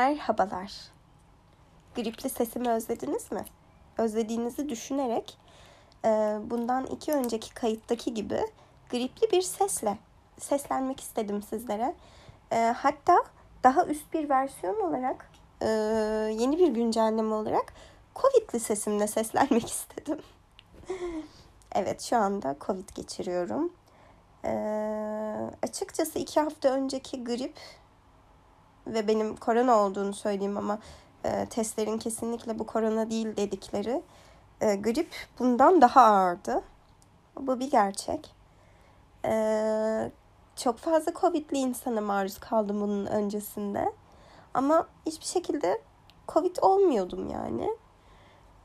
Merhabalar. Gripli sesimi özlediniz mi? Özlediğinizi düşünerek e, bundan iki önceki kayıttaki gibi gripli bir sesle seslenmek istedim sizlere. E, hatta daha üst bir versiyon olarak e, yeni bir güncelleme olarak Covid'li sesimle seslenmek istedim. evet şu anda Covid geçiriyorum. E, açıkçası iki hafta önceki grip ve benim korona olduğunu söyleyeyim ama e, testlerin kesinlikle bu korona değil dedikleri e, grip bundan daha ağırdı. Bu bir gerçek. E, çok fazla Covid'li insana maruz kaldım bunun öncesinde. Ama hiçbir şekilde Covid olmuyordum yani.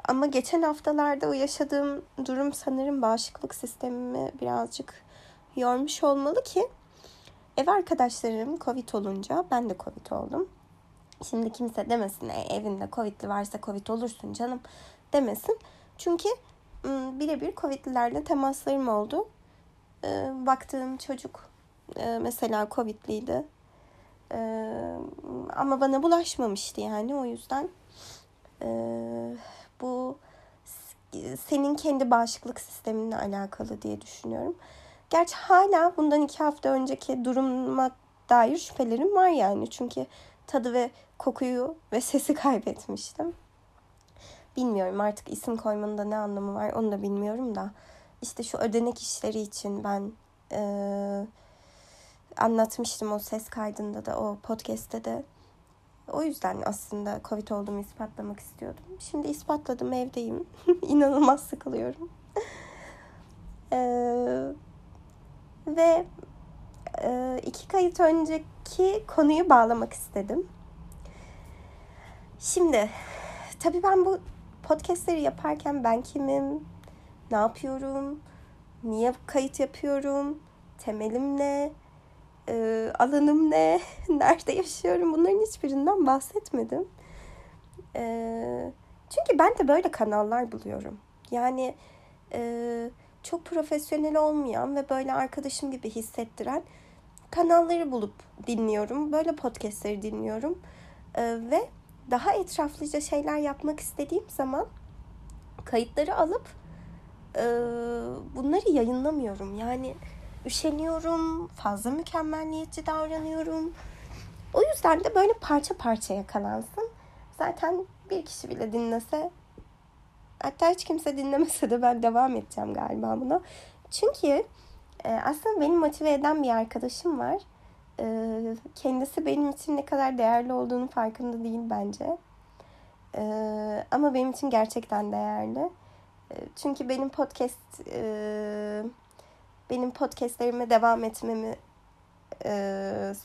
Ama geçen haftalarda o yaşadığım durum sanırım bağışıklık sistemimi birazcık yormuş olmalı ki Ev arkadaşlarım Covid olunca ben de Covid oldum. Şimdi kimse demesin e, evinde Covid'li varsa Covid olursun canım demesin. Çünkü birebir Covid'lilerle temaslarım oldu. Baktığım çocuk mesela Covid'liydi. Ama bana bulaşmamıştı yani o yüzden bu senin kendi bağışıklık sisteminle alakalı diye düşünüyorum. Gerçi hala bundan iki hafta önceki duruma dair şüphelerim var yani. Çünkü tadı ve kokuyu ve sesi kaybetmiştim. Bilmiyorum artık isim koymanın da ne anlamı var onu da bilmiyorum da. İşte şu ödenek işleri için ben e, anlatmıştım o ses kaydında da o podcast'te de. O yüzden aslında Covid olduğumu ispatlamak istiyordum. Şimdi ispatladım evdeyim. İnanılmaz sıkılıyorum. Eee ve e, iki kayıt önceki konuyu bağlamak istedim. Şimdi tabii ben bu podcastleri yaparken ben kimim, ne yapıyorum, niye kayıt yapıyorum, temelim ne, e, alanım ne, nerede yaşıyorum bunların hiçbirinden bahsetmedim. E, çünkü ben de böyle kanallar buluyorum. Yani e, çok profesyonel olmayan ve böyle arkadaşım gibi hissettiren kanalları bulup dinliyorum. Böyle podcastleri dinliyorum. Ee, ve daha etraflıca şeyler yapmak istediğim zaman kayıtları alıp e, bunları yayınlamıyorum. Yani üşeniyorum, fazla mükemmelliyetçi davranıyorum. O yüzden de böyle parça parça yakalansın. Zaten bir kişi bile dinlese Hatta hiç kimse dinlemese de ben devam edeceğim galiba buna. Çünkü e, aslında beni motive eden bir arkadaşım var. E, kendisi benim için ne kadar değerli olduğunu farkında değil bence. E, ama benim için gerçekten değerli. Çünkü benim podcast benim podcastlerime devam etmemi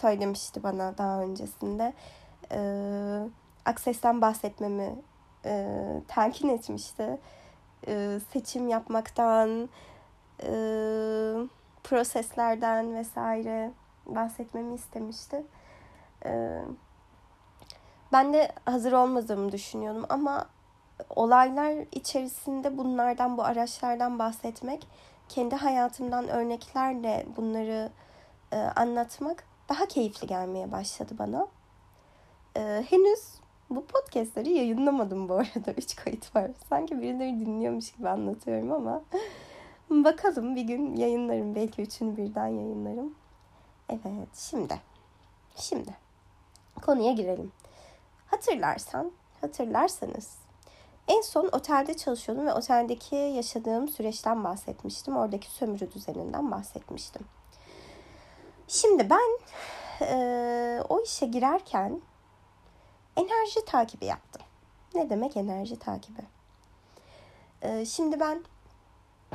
söylemişti bana daha öncesinde. Akses'ten bahsetmemi e, telkin etmişti. E, seçim yapmaktan, e, proseslerden vesaire bahsetmemi istemişti. E, ben de hazır olmadığımı düşünüyordum ama olaylar içerisinde bunlardan, bu araçlardan bahsetmek, kendi hayatımdan örneklerle bunları e, anlatmak daha keyifli gelmeye başladı bana. E, henüz bu podcastleri yayınlamadım bu arada. Üç kayıt var. Sanki birileri dinliyormuş gibi anlatıyorum ama bakalım bir gün yayınlarım. Belki üçünü birden yayınlarım. Evet şimdi. Şimdi konuya girelim. Hatırlarsan, hatırlarsanız en son otelde çalışıyordum ve oteldeki yaşadığım süreçten bahsetmiştim. Oradaki sömürü düzeninden bahsetmiştim. Şimdi ben e, o işe girerken enerji takibi yaptım. Ne demek enerji takibi? Ee, şimdi ben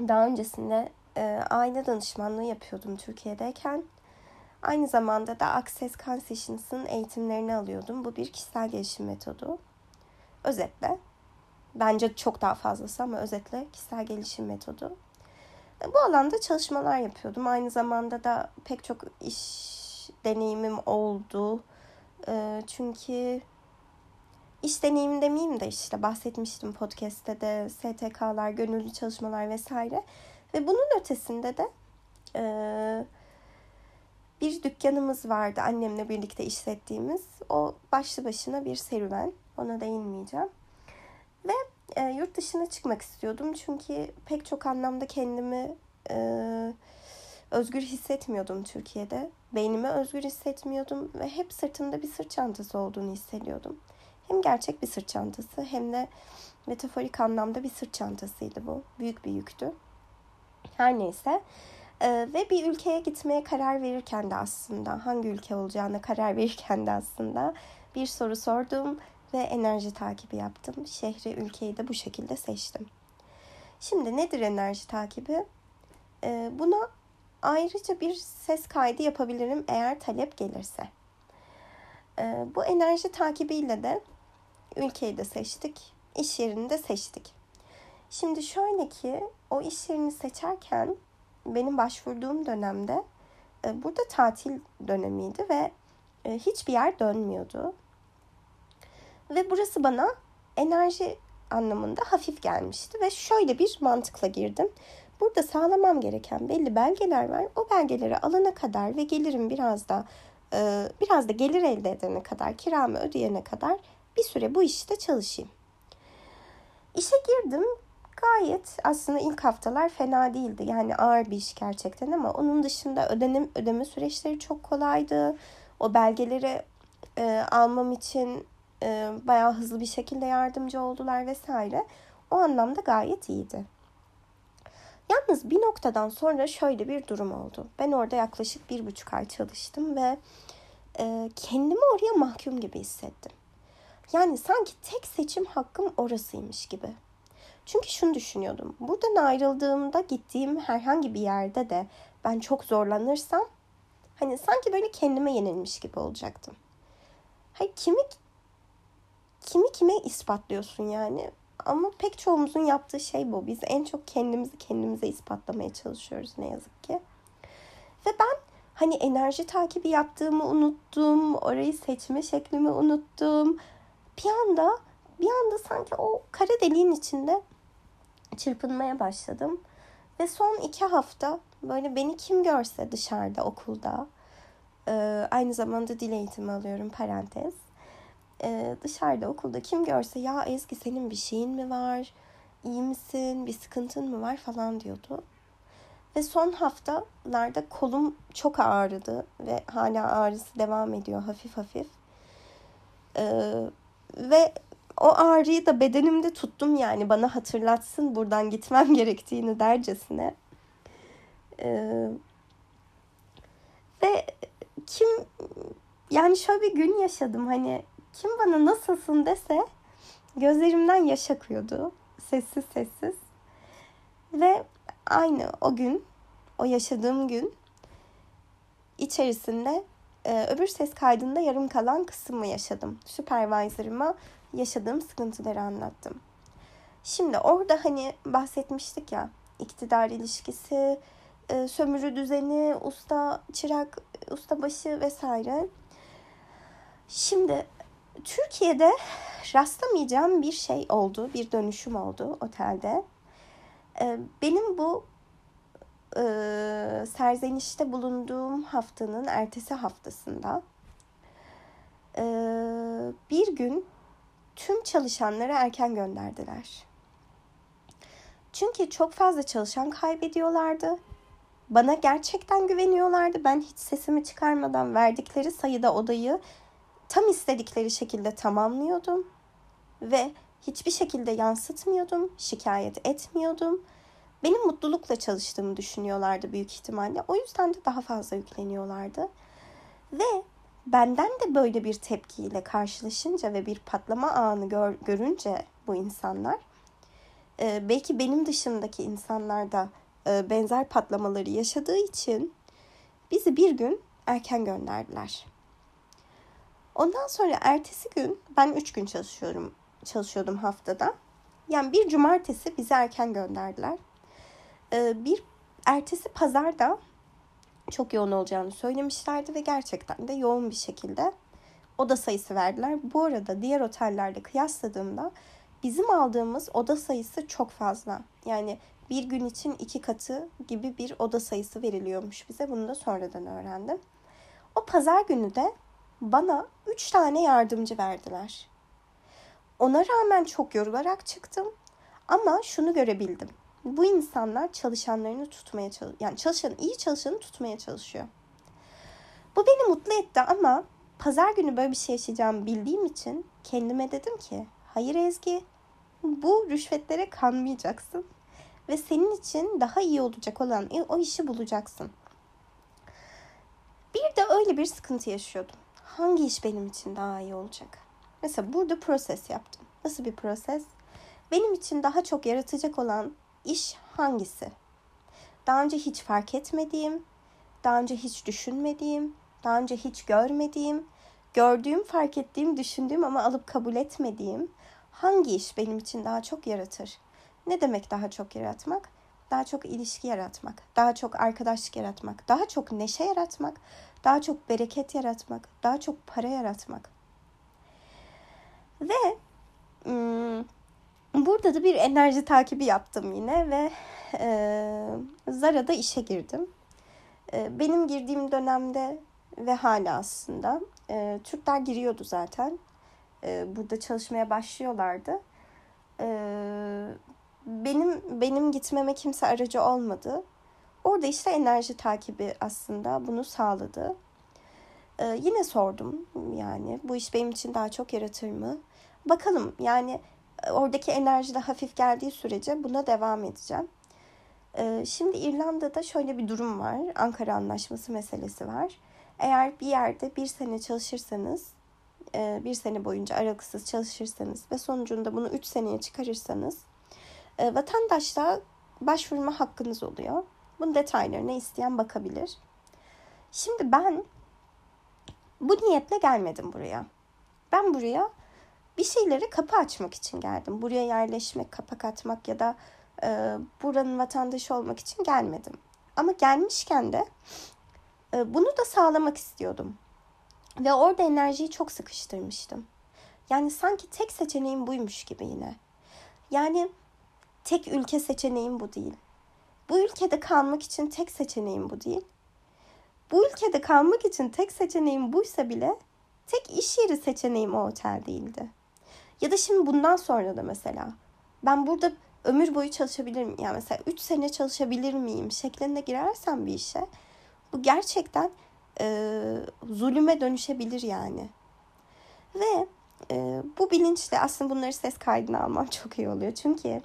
daha öncesinde e, aile danışmanlığı yapıyordum Türkiye'deyken. Aynı zamanda da Access Consciousness'ın eğitimlerini alıyordum. Bu bir kişisel gelişim metodu. Özetle. Bence çok daha fazlası ama özetle kişisel gelişim metodu. E, bu alanda çalışmalar yapıyordum. Aynı zamanda da pek çok iş deneyimim oldu. E, çünkü iş deneyimi demeyeyim de işte bahsetmiştim podcast'te de STK'lar, gönüllü çalışmalar vesaire. Ve bunun ötesinde de e, bir dükkanımız vardı annemle birlikte işlettiğimiz. O başlı başına bir serüven. Ona değinmeyeceğim. Ve e, yurt dışına çıkmak istiyordum. Çünkü pek çok anlamda kendimi e, özgür hissetmiyordum Türkiye'de. Beynimi özgür hissetmiyordum ve hep sırtımda bir sırt çantası olduğunu hissediyordum. Hem gerçek bir sırt çantası hem de metaforik anlamda bir sırt çantasıydı bu. Büyük bir yüktü. Her neyse. Ee, ve bir ülkeye gitmeye karar verirken de aslında hangi ülke olacağına karar verirken de aslında bir soru sordum ve enerji takibi yaptım. Şehri, ülkeyi de bu şekilde seçtim. Şimdi nedir enerji takibi? Ee, buna ayrıca bir ses kaydı yapabilirim eğer talep gelirse. Ee, bu enerji takibiyle de ülkeyi de seçtik, iş yerini de seçtik. Şimdi şöyle ki o iş yerini seçerken benim başvurduğum dönemde e, burada tatil dönemiydi ve e, hiçbir yer dönmüyordu. Ve burası bana enerji anlamında hafif gelmişti ve şöyle bir mantıkla girdim. Burada sağlamam gereken belli belgeler var. O belgeleri alana kadar ve gelirim biraz da e, biraz da gelir elde edene kadar, kiramı ödeyene kadar bir süre bu işte çalışayım. İşe girdim. Gayet aslında ilk haftalar fena değildi. Yani ağır bir iş gerçekten ama onun dışında ödenim ödeme süreçleri çok kolaydı. O belgeleri e, almam için e, bayağı hızlı bir şekilde yardımcı oldular vesaire. O anlamda gayet iyiydi. Yalnız bir noktadan sonra şöyle bir durum oldu. Ben orada yaklaşık bir buçuk ay çalıştım ve e, kendimi oraya mahkum gibi hissettim. Yani sanki tek seçim hakkım orasıymış gibi. Çünkü şunu düşünüyordum. Buradan ayrıldığımda gittiğim herhangi bir yerde de ben çok zorlanırsam hani sanki böyle kendime yenilmiş gibi olacaktım. Hayır kimi kimi kime ispatlıyorsun yani? Ama pek çoğumuzun yaptığı şey bu. Biz en çok kendimizi kendimize ispatlamaya çalışıyoruz ne yazık ki. Ve ben hani enerji takibi yaptığımı unuttum. Orayı seçme şeklimi unuttum. Bir anda bir anda sanki o kara deliğin içinde çırpınmaya başladım. Ve son iki hafta böyle beni kim görse dışarıda okulda aynı zamanda dil eğitimi alıyorum parantez e, dışarıda okulda kim görse ya Ezgi senin bir şeyin mi var? İyi misin? Bir sıkıntın mı var falan diyordu. Ve son haftalarda kolum çok ağrıdı ve hala ağrısı devam ediyor hafif hafif. Ee, ve o ağrıyı da bedenimde tuttum yani bana hatırlatsın buradan gitmem gerektiğini dercesine. Ee, ve kim yani şöyle bir gün yaşadım hani kim bana nasılsın dese gözlerimden yaş akıyordu. Sessiz sessiz. Ve aynı o gün, o yaşadığım gün içerisinde e, öbür ses kaydında yarım kalan kısmı yaşadım. Supervisor'ıma yaşadığım sıkıntıları anlattım. Şimdi orada hani bahsetmiştik ya iktidar ilişkisi, e, sömürü düzeni, usta çırak, usta başı vesaire. Şimdi Türkiye'de rastlamayacağım bir şey oldu, bir dönüşüm oldu otelde. Ee, benim bu e, serzenişte bulunduğum haftanın ertesi haftasında e, bir gün tüm çalışanları erken gönderdiler. Çünkü çok fazla çalışan kaybediyorlardı. Bana gerçekten güveniyorlardı. Ben hiç sesimi çıkarmadan verdikleri sayıda odayı tam istedikleri şekilde tamamlıyordum ve hiçbir şekilde yansıtmıyordum, şikayet etmiyordum. Benim mutlulukla çalıştığımı düşünüyorlardı büyük ihtimalle. O yüzden de daha fazla yükleniyorlardı. Ve benden de böyle bir tepkiyle karşılaşınca ve bir patlama anı gör, görünce bu insanlar e, belki benim dışındaki insanlar da e, benzer patlamaları yaşadığı için bizi bir gün erken gönderdiler. Ondan sonra ertesi gün ben üç gün çalışıyorum çalışıyordum haftada. Yani bir cumartesi bizi erken gönderdiler. Ee, bir ertesi pazar da çok yoğun olacağını söylemişlerdi ve gerçekten de yoğun bir şekilde oda sayısı verdiler. Bu arada diğer otellerle kıyasladığımda bizim aldığımız oda sayısı çok fazla. Yani bir gün için iki katı gibi bir oda sayısı veriliyormuş bize. Bunu da sonradan öğrendim. O pazar günü de bana üç tane yardımcı verdiler. Ona rağmen çok yorularak çıktım ama şunu görebildim. Bu insanlar çalışanlarını tutmaya çalış yani çalışan iyi çalışanı tutmaya çalışıyor. Bu beni mutlu etti ama pazar günü böyle bir şey yaşayacağımı bildiğim için kendime dedim ki hayır Ezgi bu rüşvetlere kanmayacaksın ve senin için daha iyi olacak olan o işi bulacaksın. Bir de öyle bir sıkıntı yaşıyordum. Hangi iş benim için daha iyi olacak? Mesela burada proses yaptım. Nasıl bir proses? Benim için daha çok yaratacak olan iş hangisi? Daha önce hiç fark etmediğim, daha önce hiç düşünmediğim, daha önce hiç görmediğim, gördüğüm, fark ettiğim, düşündüğüm ama alıp kabul etmediğim hangi iş benim için daha çok yaratır? Ne demek daha çok yaratmak? Daha çok ilişki yaratmak, daha çok arkadaşlık yaratmak, daha çok neşe yaratmak, daha çok bereket yaratmak, daha çok para yaratmak. Ve burada da bir enerji takibi yaptım yine ve e, Zara'da işe girdim. E, benim girdiğim dönemde ve hala aslında e, Türkler giriyordu zaten. E, burada çalışmaya başlıyorlardı. E, benim benim gitmeme kimse aracı olmadı. Orada işte enerji takibi aslında bunu sağladı. Ee, yine sordum yani bu iş benim için daha çok yaratır mı? Bakalım yani oradaki enerji de hafif geldiği sürece buna devam edeceğim. Ee, şimdi İrlanda'da şöyle bir durum var. Ankara Anlaşması meselesi var. Eğer bir yerde bir sene çalışırsanız, e, bir sene boyunca aralıksız çalışırsanız ve sonucunda bunu üç seneye çıkarırsanız e, vatandaşla başvurma hakkınız oluyor. Bunun detaylarına isteyen bakabilir. Şimdi ben bu niyetle gelmedim buraya. Ben buraya bir şeylere kapı açmak için geldim. Buraya yerleşmek, kapak atmak ya da e, buranın vatandaşı olmak için gelmedim. Ama gelmişken de e, bunu da sağlamak istiyordum. Ve orada enerjiyi çok sıkıştırmıştım. Yani sanki tek seçeneğim buymuş gibi yine. Yani tek ülke seçeneğim bu değil. Bu ülkede kalmak için tek seçeneğim bu değil. Bu ülkede kalmak için tek seçeneğim buysa bile tek iş yeri seçeneğim o otel değildi. Ya da şimdi bundan sonra da mesela ben burada ömür boyu çalışabilir miyim? Yani mesela 3 sene çalışabilir miyim şeklinde girersem bir işe bu gerçekten e, zulüme dönüşebilir yani. Ve e, bu bilinçle aslında bunları ses kaydına almam çok iyi oluyor. Çünkü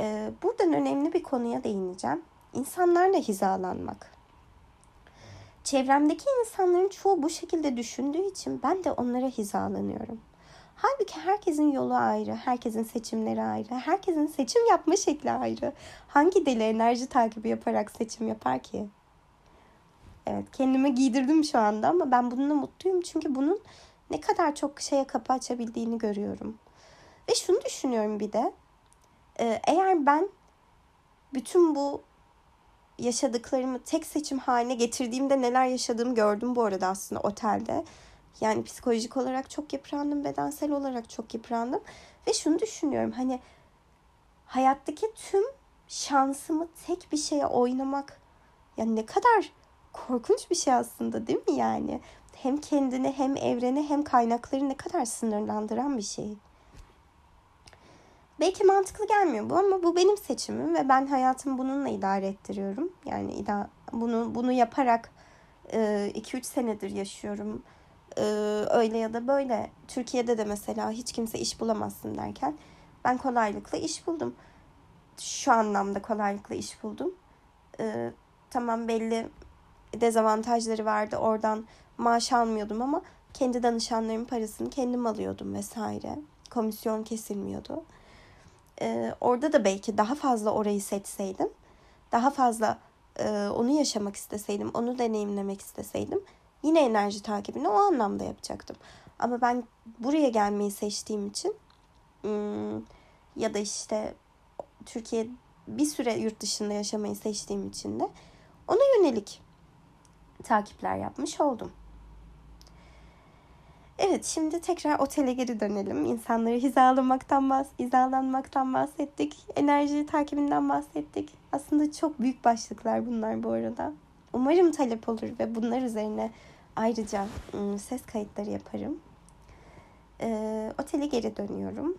e, buradan önemli bir konuya değineceğim. İnsanlarla hizalanmak. Çevremdeki insanların çoğu bu şekilde düşündüğü için ben de onlara hizalanıyorum. Halbuki herkesin yolu ayrı, herkesin seçimleri ayrı, herkesin seçim yapma şekli ayrı. Hangi deli enerji takibi yaparak seçim yapar ki? Evet kendime giydirdim şu anda ama ben bununla mutluyum çünkü bunun ne kadar çok şeye kapı açabildiğini görüyorum. Ve şunu düşünüyorum bir de e, eğer ben bütün bu yaşadıklarımı tek seçim haline getirdiğimde neler yaşadığımı gördüm bu arada aslında otelde. Yani psikolojik olarak çok yıprandım, bedensel olarak çok yıprandım. Ve şunu düşünüyorum hani hayattaki tüm şansımı tek bir şeye oynamak yani ne kadar korkunç bir şey aslında değil mi yani? Hem kendini hem evreni hem kaynakları ne kadar sınırlandıran bir şey. Belki mantıklı gelmiyor bu ama bu benim seçimim ve ben hayatımı bununla idare ettiriyorum. Yani bunu bunu yaparak 2-3 senedir yaşıyorum. Öyle ya da böyle. Türkiye'de de mesela hiç kimse iş bulamazsın derken ben kolaylıkla iş buldum. Şu anlamda kolaylıkla iş buldum. Tamam belli dezavantajları vardı. Oradan maaş almıyordum ama kendi danışanlarımın parasını kendim alıyordum vesaire. Komisyon kesilmiyordu e, orada da belki daha fazla orayı seçseydim, daha fazla e, onu yaşamak isteseydim, onu deneyimlemek isteseydim yine enerji takibini o anlamda yapacaktım. Ama ben buraya gelmeyi seçtiğim için ya da işte Türkiye bir süre yurt dışında yaşamayı seçtiğim için de ona yönelik takipler yapmış oldum. Evet şimdi tekrar otele geri dönelim. İnsanları hizalamaktan, bahs hizalanmaktan bahsettik. Enerji takibinden bahsettik. Aslında çok büyük başlıklar bunlar bu arada. Umarım talep olur ve bunlar üzerine ayrıca ıı, ses kayıtları yaparım. E, otele geri dönüyorum.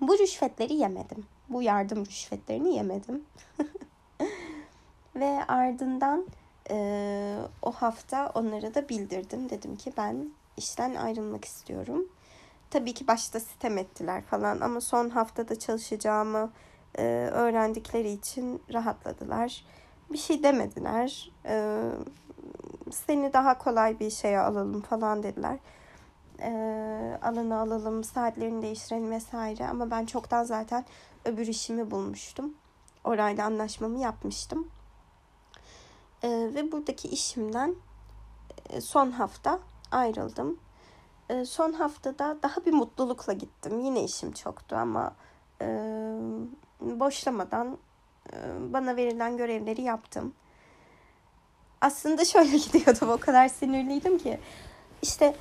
Bu rüşvetleri yemedim. Bu yardım rüşvetlerini yemedim. Ve ardından e, o hafta onlara da bildirdim. Dedim ki ben işten ayrılmak istiyorum. Tabii ki başta sitem ettiler falan ama son haftada çalışacağımı e, öğrendikleri için rahatladılar. Bir şey demediler. E, seni daha kolay bir şeye alalım falan dediler. E, alanı alalım, saatlerini değiştirelim vesaire. Ama ben çoktan zaten öbür işimi bulmuştum. Orayla anlaşmamı yapmıştım. E, ve buradaki işimden e, son hafta ayrıldım. E, son haftada daha bir mutlulukla gittim. Yine işim çoktu ama e, boşlamadan bana verilen görevleri yaptım. Aslında şöyle gidiyordum o kadar sinirliydim ki. İşte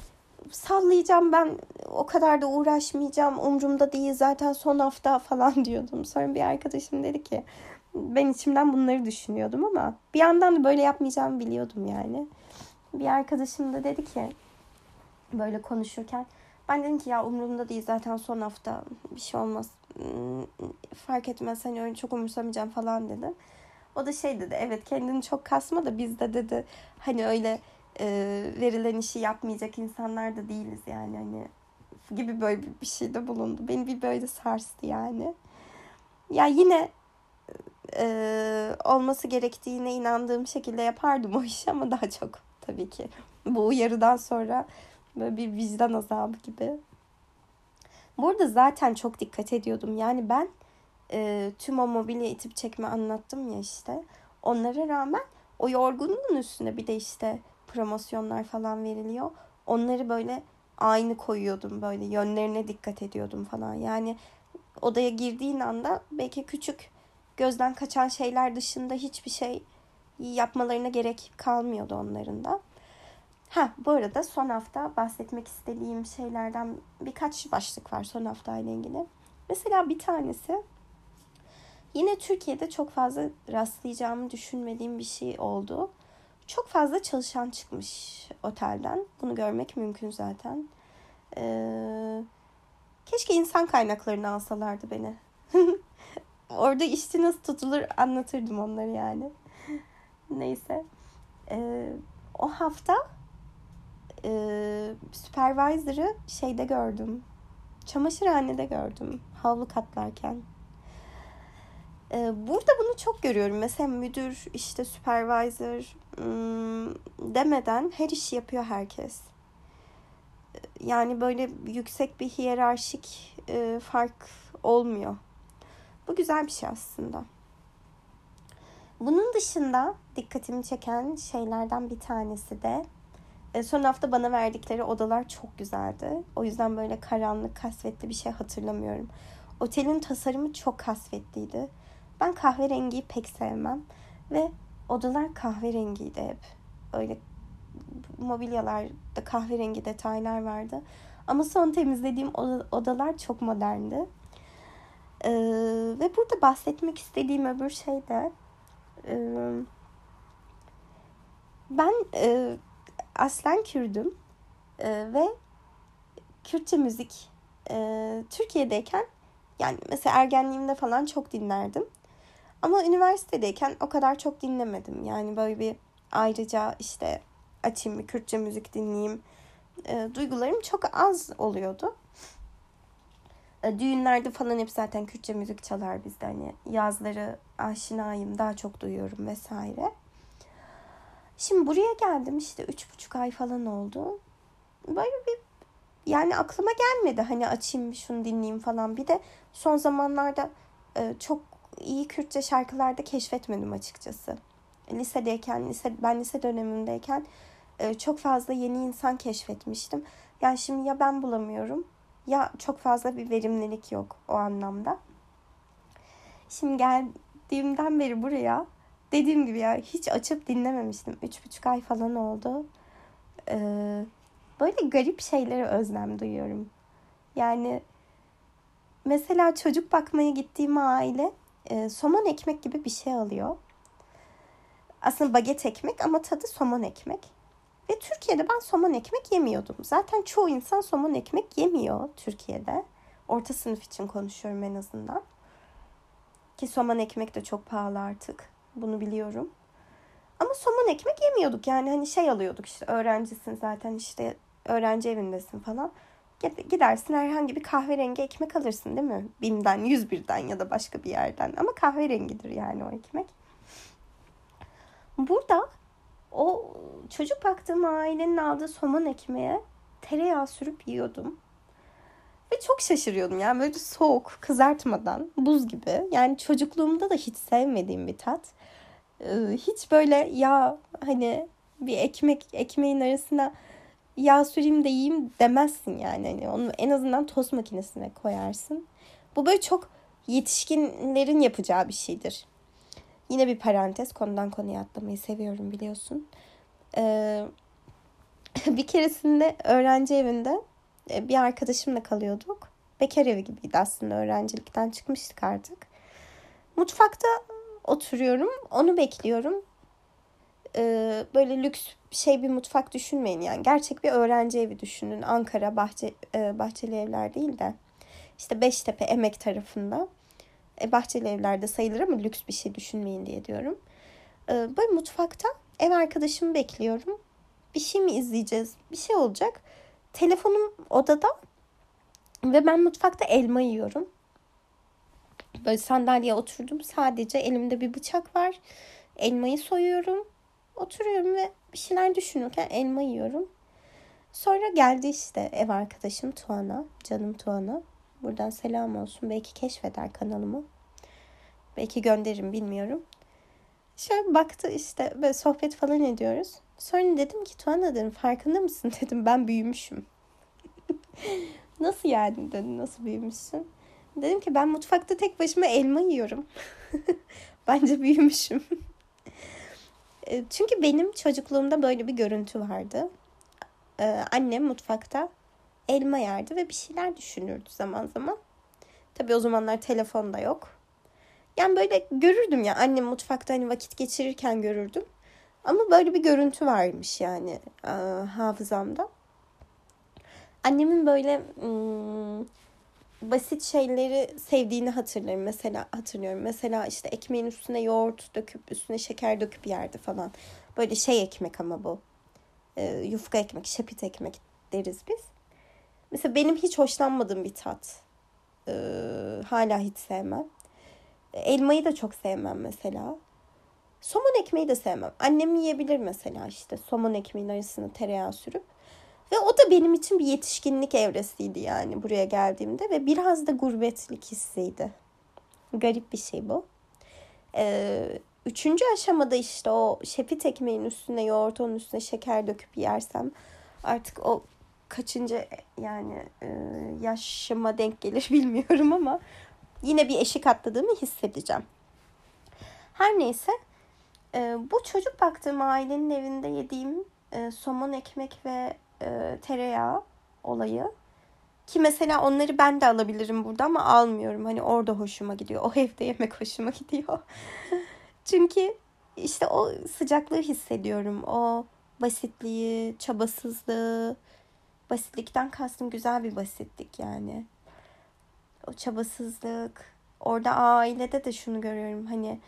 sallayacağım ben o kadar da uğraşmayacağım umurumda değil zaten son hafta falan diyordum. Sonra bir arkadaşım dedi ki ben içimden bunları düşünüyordum ama bir yandan da böyle yapmayacağımı biliyordum yani. Bir arkadaşım da dedi ki böyle konuşurken ben dedim ki ya umurumda değil zaten son hafta bir şey olmaz hmm, fark etmez hani öyle çok umursamayacağım falan dedi. O da şey dedi evet kendini çok kasma da biz de dedi hani öyle e, verilen işi yapmayacak insanlar da değiliz yani hani gibi böyle bir şey de bulundu. Beni bir böyle sarstı yani. Ya yine e, olması gerektiğine inandığım şekilde yapardım o işi ama daha çok tabii ki bu uyarıdan sonra böyle bir vicdan azabı gibi. Burada zaten çok dikkat ediyordum. Yani ben e, tüm o mobilya itip çekme anlattım ya işte. Onlara rağmen o yorgunluğun üstüne bir de işte promosyonlar falan veriliyor. Onları böyle aynı koyuyordum böyle yönlerine dikkat ediyordum falan. Yani odaya girdiğin anda belki küçük gözden kaçan şeyler dışında hiçbir şey yapmalarına gerek kalmıyordu onların da. Ha bu arada son hafta bahsetmek istediğim şeylerden birkaç başlık var son hafta ile ilgili. Mesela bir tanesi yine Türkiye'de çok fazla rastlayacağımı düşünmediğim bir şey oldu. Çok fazla çalışan çıkmış otelden. Bunu görmek mümkün zaten. Ee, keşke insan kaynaklarını alsalardı beni. Orada işçi nasıl tutulur anlatırdım onları yani. Neyse. Ee, o hafta e, supervisor'ı şeyde gördüm. Çamaşırhanede gördüm. Havlu katlarken. Ee, burada bunu çok görüyorum. Mesela müdür, işte supervisor hmm, demeden her işi yapıyor herkes. Yani böyle yüksek bir hiyerarşik e, fark olmuyor. Bu güzel bir şey aslında. Bunun dışında dikkatimi çeken şeylerden bir tanesi de e, son hafta bana verdikleri odalar çok güzeldi. O yüzden böyle karanlık, kasvetli bir şey hatırlamıyorum. Otelin tasarımı çok kasvetliydi. Ben kahverengiyi pek sevmem. Ve odalar kahverengiydi hep. Öyle mobilyalarda kahverengi detaylar vardı. Ama son temizlediğim odalar çok moderndi. Ee, ve burada bahsetmek istediğim öbür şey de e, ben e, aslen Kürdüm e, ve Kürtçe müzik e, Türkiye'deyken yani mesela ergenliğimde falan çok dinlerdim. Ama üniversitedeyken o kadar çok dinlemedim. Yani böyle bir ayrıca işte açayım bir Kürtçe müzik dinleyeyim. E, duygularım çok az oluyordu. E, düğünlerde falan hep zaten Kürtçe müzik çalar bizde. Hani yazları aşinayım, daha çok duyuyorum vesaire. Şimdi buraya geldim işte üç buçuk ay falan oldu. Böyle bir yani aklıma gelmedi hani açayım şunu dinleyeyim falan. Bir de son zamanlarda e, çok iyi Kürtçe şarkılarda keşfetmedim açıkçası. Lisedeyken, lise, ben lise dönemindeyken e, çok fazla yeni insan keşfetmiştim. Yani şimdi ya ben bulamıyorum ya çok fazla bir verimlilik yok o anlamda. Şimdi geldiğimden beri buraya dediğim gibi ya hiç açıp dinlememiştim. Üç buçuk ay falan oldu. Ee, böyle garip şeylere özlem duyuyorum. Yani mesela çocuk bakmaya gittiğim aile e, somon ekmek gibi bir şey alıyor. Aslında baget ekmek ama tadı somon ekmek. Ve Türkiye'de ben somon ekmek yemiyordum. Zaten çoğu insan somon ekmek yemiyor Türkiye'de. Orta sınıf için konuşuyorum en azından. Ki somon ekmek de çok pahalı artık. Bunu biliyorum. Ama somon ekmek yemiyorduk. Yani hani şey alıyorduk işte öğrencisin zaten işte öğrenci evindesin falan. Gidersin herhangi bir kahverengi ekmek alırsın değil mi? Bim'den, 101'den ya da başka bir yerden. Ama kahverengidir yani o ekmek. Burada o çocuk baktığım ailenin aldığı somon ekmeğe tereyağı sürüp yiyordum. Ve çok şaşırıyordum yani böyle soğuk, kızartmadan, buz gibi. Yani çocukluğumda da hiç sevmediğim bir tat. Ee, hiç böyle ya hani bir ekmek ekmeğin arasına yağ süreyim de yiyeyim demezsin yani. Hani onu en azından tost makinesine koyarsın. Bu böyle çok yetişkinlerin yapacağı bir şeydir. Yine bir parantez konudan konuya atlamayı seviyorum biliyorsun. Ee, bir keresinde öğrenci evinde bir arkadaşımla kalıyorduk. Bekar evi gibiydi aslında öğrencilikten çıkmıştık artık. Mutfakta oturuyorum onu bekliyorum. Ee, böyle lüks şey bir mutfak düşünmeyin yani. Gerçek bir öğrenci evi düşünün. Ankara bahçe, e, bahçeli evler değil de. işte Beştepe Emek tarafında. E, bahçeli evlerde sayılır ama lüks bir şey düşünmeyin diye diyorum. E, böyle mutfakta ev arkadaşımı bekliyorum. Bir şey mi izleyeceğiz? Bir şey olacak. Telefonum odada ve ben mutfakta elma yiyorum. Böyle sandalyeye oturdum. Sadece elimde bir bıçak var. Elmayı soyuyorum. Oturuyorum ve bir şeyler düşünürken elma yiyorum. Sonra geldi işte ev arkadaşım Tuana. Canım Tuana. Buradan selam olsun. Belki keşfeder kanalımı. Belki gönderirim bilmiyorum. Şöyle baktı işte böyle sohbet falan ediyoruz. Sonra dedim ki Tuana dedim farkında mısın dedim ben büyümüşüm. nasıl yani dedi nasıl büyümüşsün? Dedim ki ben mutfakta tek başıma elma yiyorum. Bence büyümüşüm. E, çünkü benim çocukluğumda böyle bir görüntü vardı. Ee, annem mutfakta elma yerdi ve bir şeyler düşünürdü zaman zaman. Tabii o zamanlar telefon da yok. Yani böyle görürdüm ya annem mutfakta hani vakit geçirirken görürdüm. Ama böyle bir görüntü varmış yani e, hafızamda. Annemin böyle ım, basit şeyleri sevdiğini hatırlarım. Mesela hatırlıyorum. Mesela işte ekmeğin üstüne yoğurt döküp üstüne şeker döküp yerdi falan. Böyle şey ekmek ama bu. E, yufka ekmek, şapit ekmek deriz biz. Mesela benim hiç hoşlanmadığım bir tat. E, hala hiç sevmem. Elmayı da çok sevmem mesela. Somon ekmeği de sevmem. Annem yiyebilir mesela işte somon ekmeğin arasına tereyağı sürüp. Ve o da benim için bir yetişkinlik evresiydi yani buraya geldiğimde. Ve biraz da gurbetlik hissiydi. Garip bir şey bu. Ee, üçüncü aşamada işte o şepit ekmeğin üstüne yoğurt onun üstüne şeker döküp yersem artık o kaçıncı yani e, yaşıma denk gelir bilmiyorum ama yine bir eşik atladığımı hissedeceğim. Her neyse e, bu çocuk baktığım ailenin evinde yediğim e, somon ekmek ve e, tereyağı olayı. Ki mesela onları ben de alabilirim burada ama almıyorum. Hani orada hoşuma gidiyor. O evde yemek hoşuma gidiyor. Çünkü işte o sıcaklığı hissediyorum. O basitliği, çabasızlığı. Basitlikten kastım güzel bir basitlik yani. O çabasızlık. Orada ailede de şunu görüyorum. Hani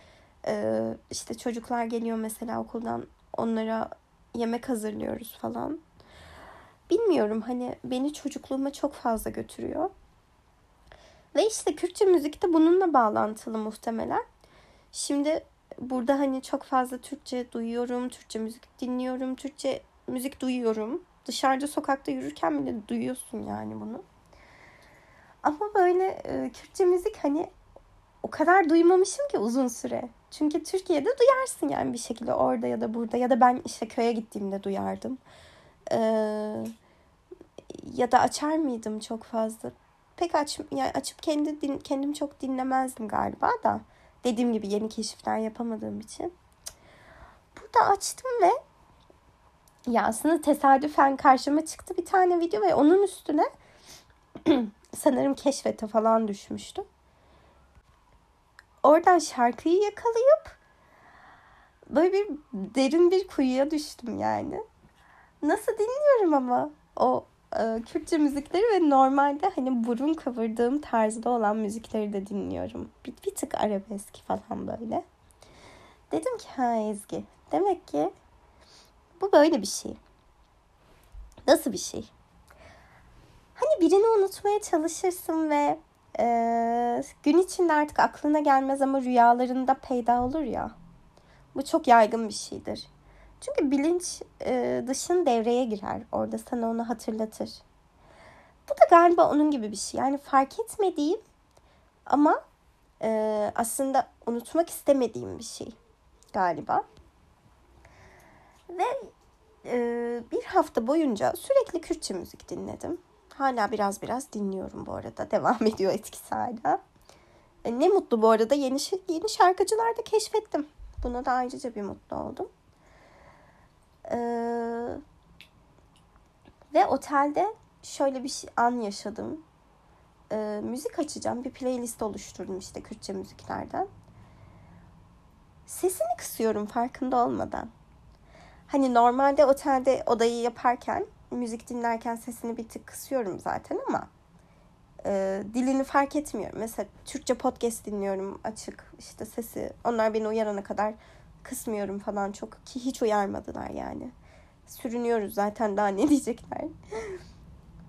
e, işte çocuklar geliyor mesela okuldan onlara yemek hazırlıyoruz falan bilmiyorum hani beni çocukluğuma çok fazla götürüyor. Ve işte Kürtçe müzik de bununla bağlantılı muhtemelen. Şimdi burada hani çok fazla Türkçe duyuyorum, Türkçe müzik dinliyorum, Türkçe müzik duyuyorum. Dışarıda sokakta yürürken bile duyuyorsun yani bunu. Ama böyle e, Kürtçe müzik hani o kadar duymamışım ki uzun süre. Çünkü Türkiye'de duyarsın yani bir şekilde orada ya da burada ya da ben işte köye gittiğimde duyardım. Ee, ya da açar mıydım çok fazla? Pek aç yani açıp kendi din, kendim çok dinlemezdim galiba da. Dediğim gibi yeni keşifler yapamadığım için. Burada açtım ve ya tesadüfen karşıma çıktı bir tane video ve onun üstüne sanırım keşfete falan düşmüştüm. Oradan şarkıyı yakalayıp böyle bir derin bir kuyuya düştüm yani. Nasıl dinliyorum ama o e, Kürtçe müzikleri ve normalde hani burun kıvırdığım tarzda olan müzikleri de dinliyorum. Bir, bir tık arabesk falan böyle. Dedim ki ha Ezgi demek ki bu böyle bir şey. Nasıl bir şey? Hani birini unutmaya çalışırsın ve e, gün içinde artık aklına gelmez ama rüyalarında peyda olur ya. Bu çok yaygın bir şeydir. Çünkü bilinç e, dışın devreye girer. Orada sana onu hatırlatır. Bu da galiba onun gibi bir şey. Yani fark etmediğim ama e, aslında unutmak istemediğim bir şey galiba. Ve e, bir hafta boyunca sürekli Kürtçe müzik dinledim. Hala biraz biraz dinliyorum bu arada. Devam ediyor etkisi hala. E, ne mutlu bu arada yeni yeni şarkıcılar da keşfettim. Buna da ayrıca bir mutlu oldum. Ee, ve otelde şöyle bir şey, an yaşadım. Ee, müzik açacağım. Bir playlist oluşturdum işte Kürtçe müziklerden. Sesini kısıyorum farkında olmadan. Hani normalde otelde odayı yaparken müzik dinlerken sesini bir tık kısıyorum zaten ama e, dilini fark etmiyorum. Mesela Türkçe podcast dinliyorum açık işte sesi. Onlar beni uyarana kadar kısmıyorum falan çok ki hiç uyarmadılar yani. Sürünüyoruz zaten daha ne diyecekler.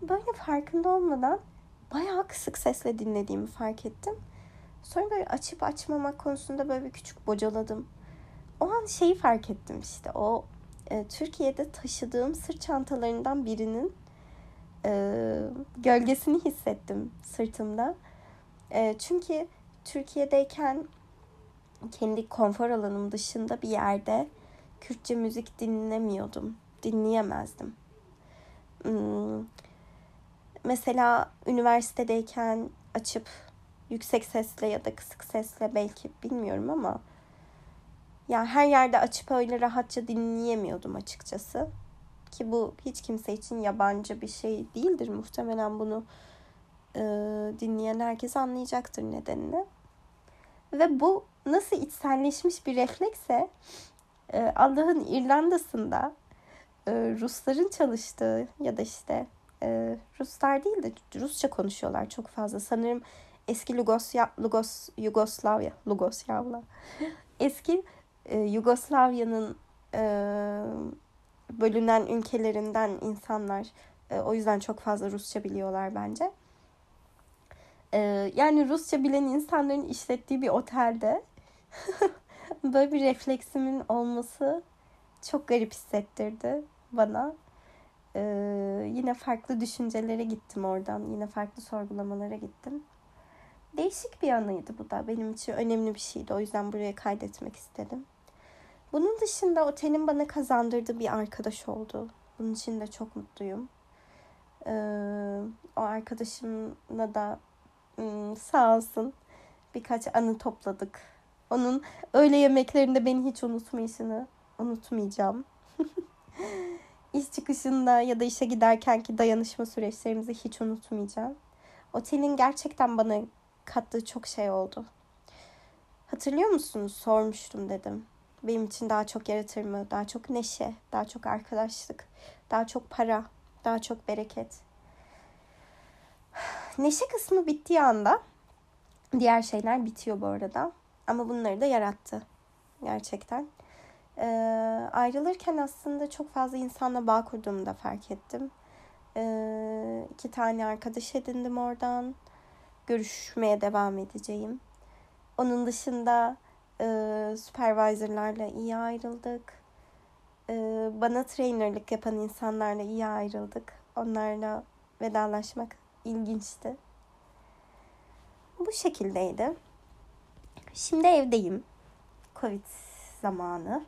Böyle farkında olmadan bayağı kısık sesle dinlediğimi fark ettim. Sonra böyle açıp açmamak konusunda böyle bir küçük bocaladım. O an şeyi fark ettim işte o e, Türkiye'de taşıdığım sırt çantalarından birinin e, gölgesini hissettim sırtımda. E, çünkü Türkiye'deyken kendi konfor alanım dışında bir yerde Kürtçe müzik dinlemiyordum. Dinleyemezdim. Hmm. Mesela üniversitedeyken açıp yüksek sesle ya da kısık sesle belki bilmiyorum ama yani her yerde açıp öyle rahatça dinleyemiyordum açıkçası. Ki bu hiç kimse için yabancı bir şey değildir. Muhtemelen bunu e, dinleyen herkes anlayacaktır nedenini. Ve bu nasıl içselleşmiş bir reflekse e, Allah'ın İrlanda'sında e, Rusların çalıştığı ya da işte e, Ruslar değil de Rusça konuşuyorlar çok fazla. Sanırım eski Lugosya, Lugos, Yugoslavya, Lugoslavya, eski e, Yugoslavya'nın e, bölünen ülkelerinden insanlar e, o yüzden çok fazla Rusça biliyorlar bence. E, yani Rusça bilen insanların işlettiği bir otelde böyle bir refleksimin olması çok garip hissettirdi bana. Ee, yine farklı düşüncelere gittim oradan. Yine farklı sorgulamalara gittim. Değişik bir anıydı bu da. Benim için önemli bir şeydi. O yüzden buraya kaydetmek istedim. Bunun dışında otelin bana kazandırdığı bir arkadaş oldu. Bunun için de çok mutluyum. Ee, o arkadaşımla da hmm, sağ olsun birkaç anı topladık. Onun öğle yemeklerinde beni hiç unutmayışını unutmayacağım. İş çıkışında ya da işe giderkenki dayanışma süreçlerimizi hiç unutmayacağım. Otelin gerçekten bana kattığı çok şey oldu. Hatırlıyor musunuz? Sormuştum dedim. Benim için daha çok yaratır mı? Daha çok neşe, daha çok arkadaşlık, daha çok para, daha çok bereket. Neşe kısmı bittiği anda diğer şeyler bitiyor bu arada. Ama bunları da yarattı. Gerçekten. Ee, ayrılırken aslında çok fazla insanla bağ kurduğumu da fark ettim. Ee, iki tane arkadaş edindim oradan. Görüşmeye devam edeceğim. Onun dışında e, supervisorlarla iyi ayrıldık. E, bana trainerlık yapan insanlarla iyi ayrıldık. Onlarla vedalaşmak ilginçti. Bu şekildeydi. Şimdi evdeyim. Covid zamanı.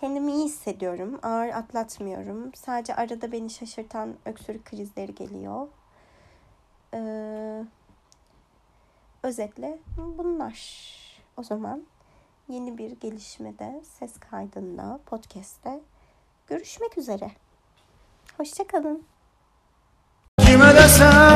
Kendimi iyi hissediyorum. Ağır atlatmıyorum. Sadece arada beni şaşırtan öksürük krizleri geliyor. Ee, özetle bunlar. O zaman yeni bir gelişmede, ses kaydında, podcast'te görüşmek üzere. Hoşçakalın. Kime desem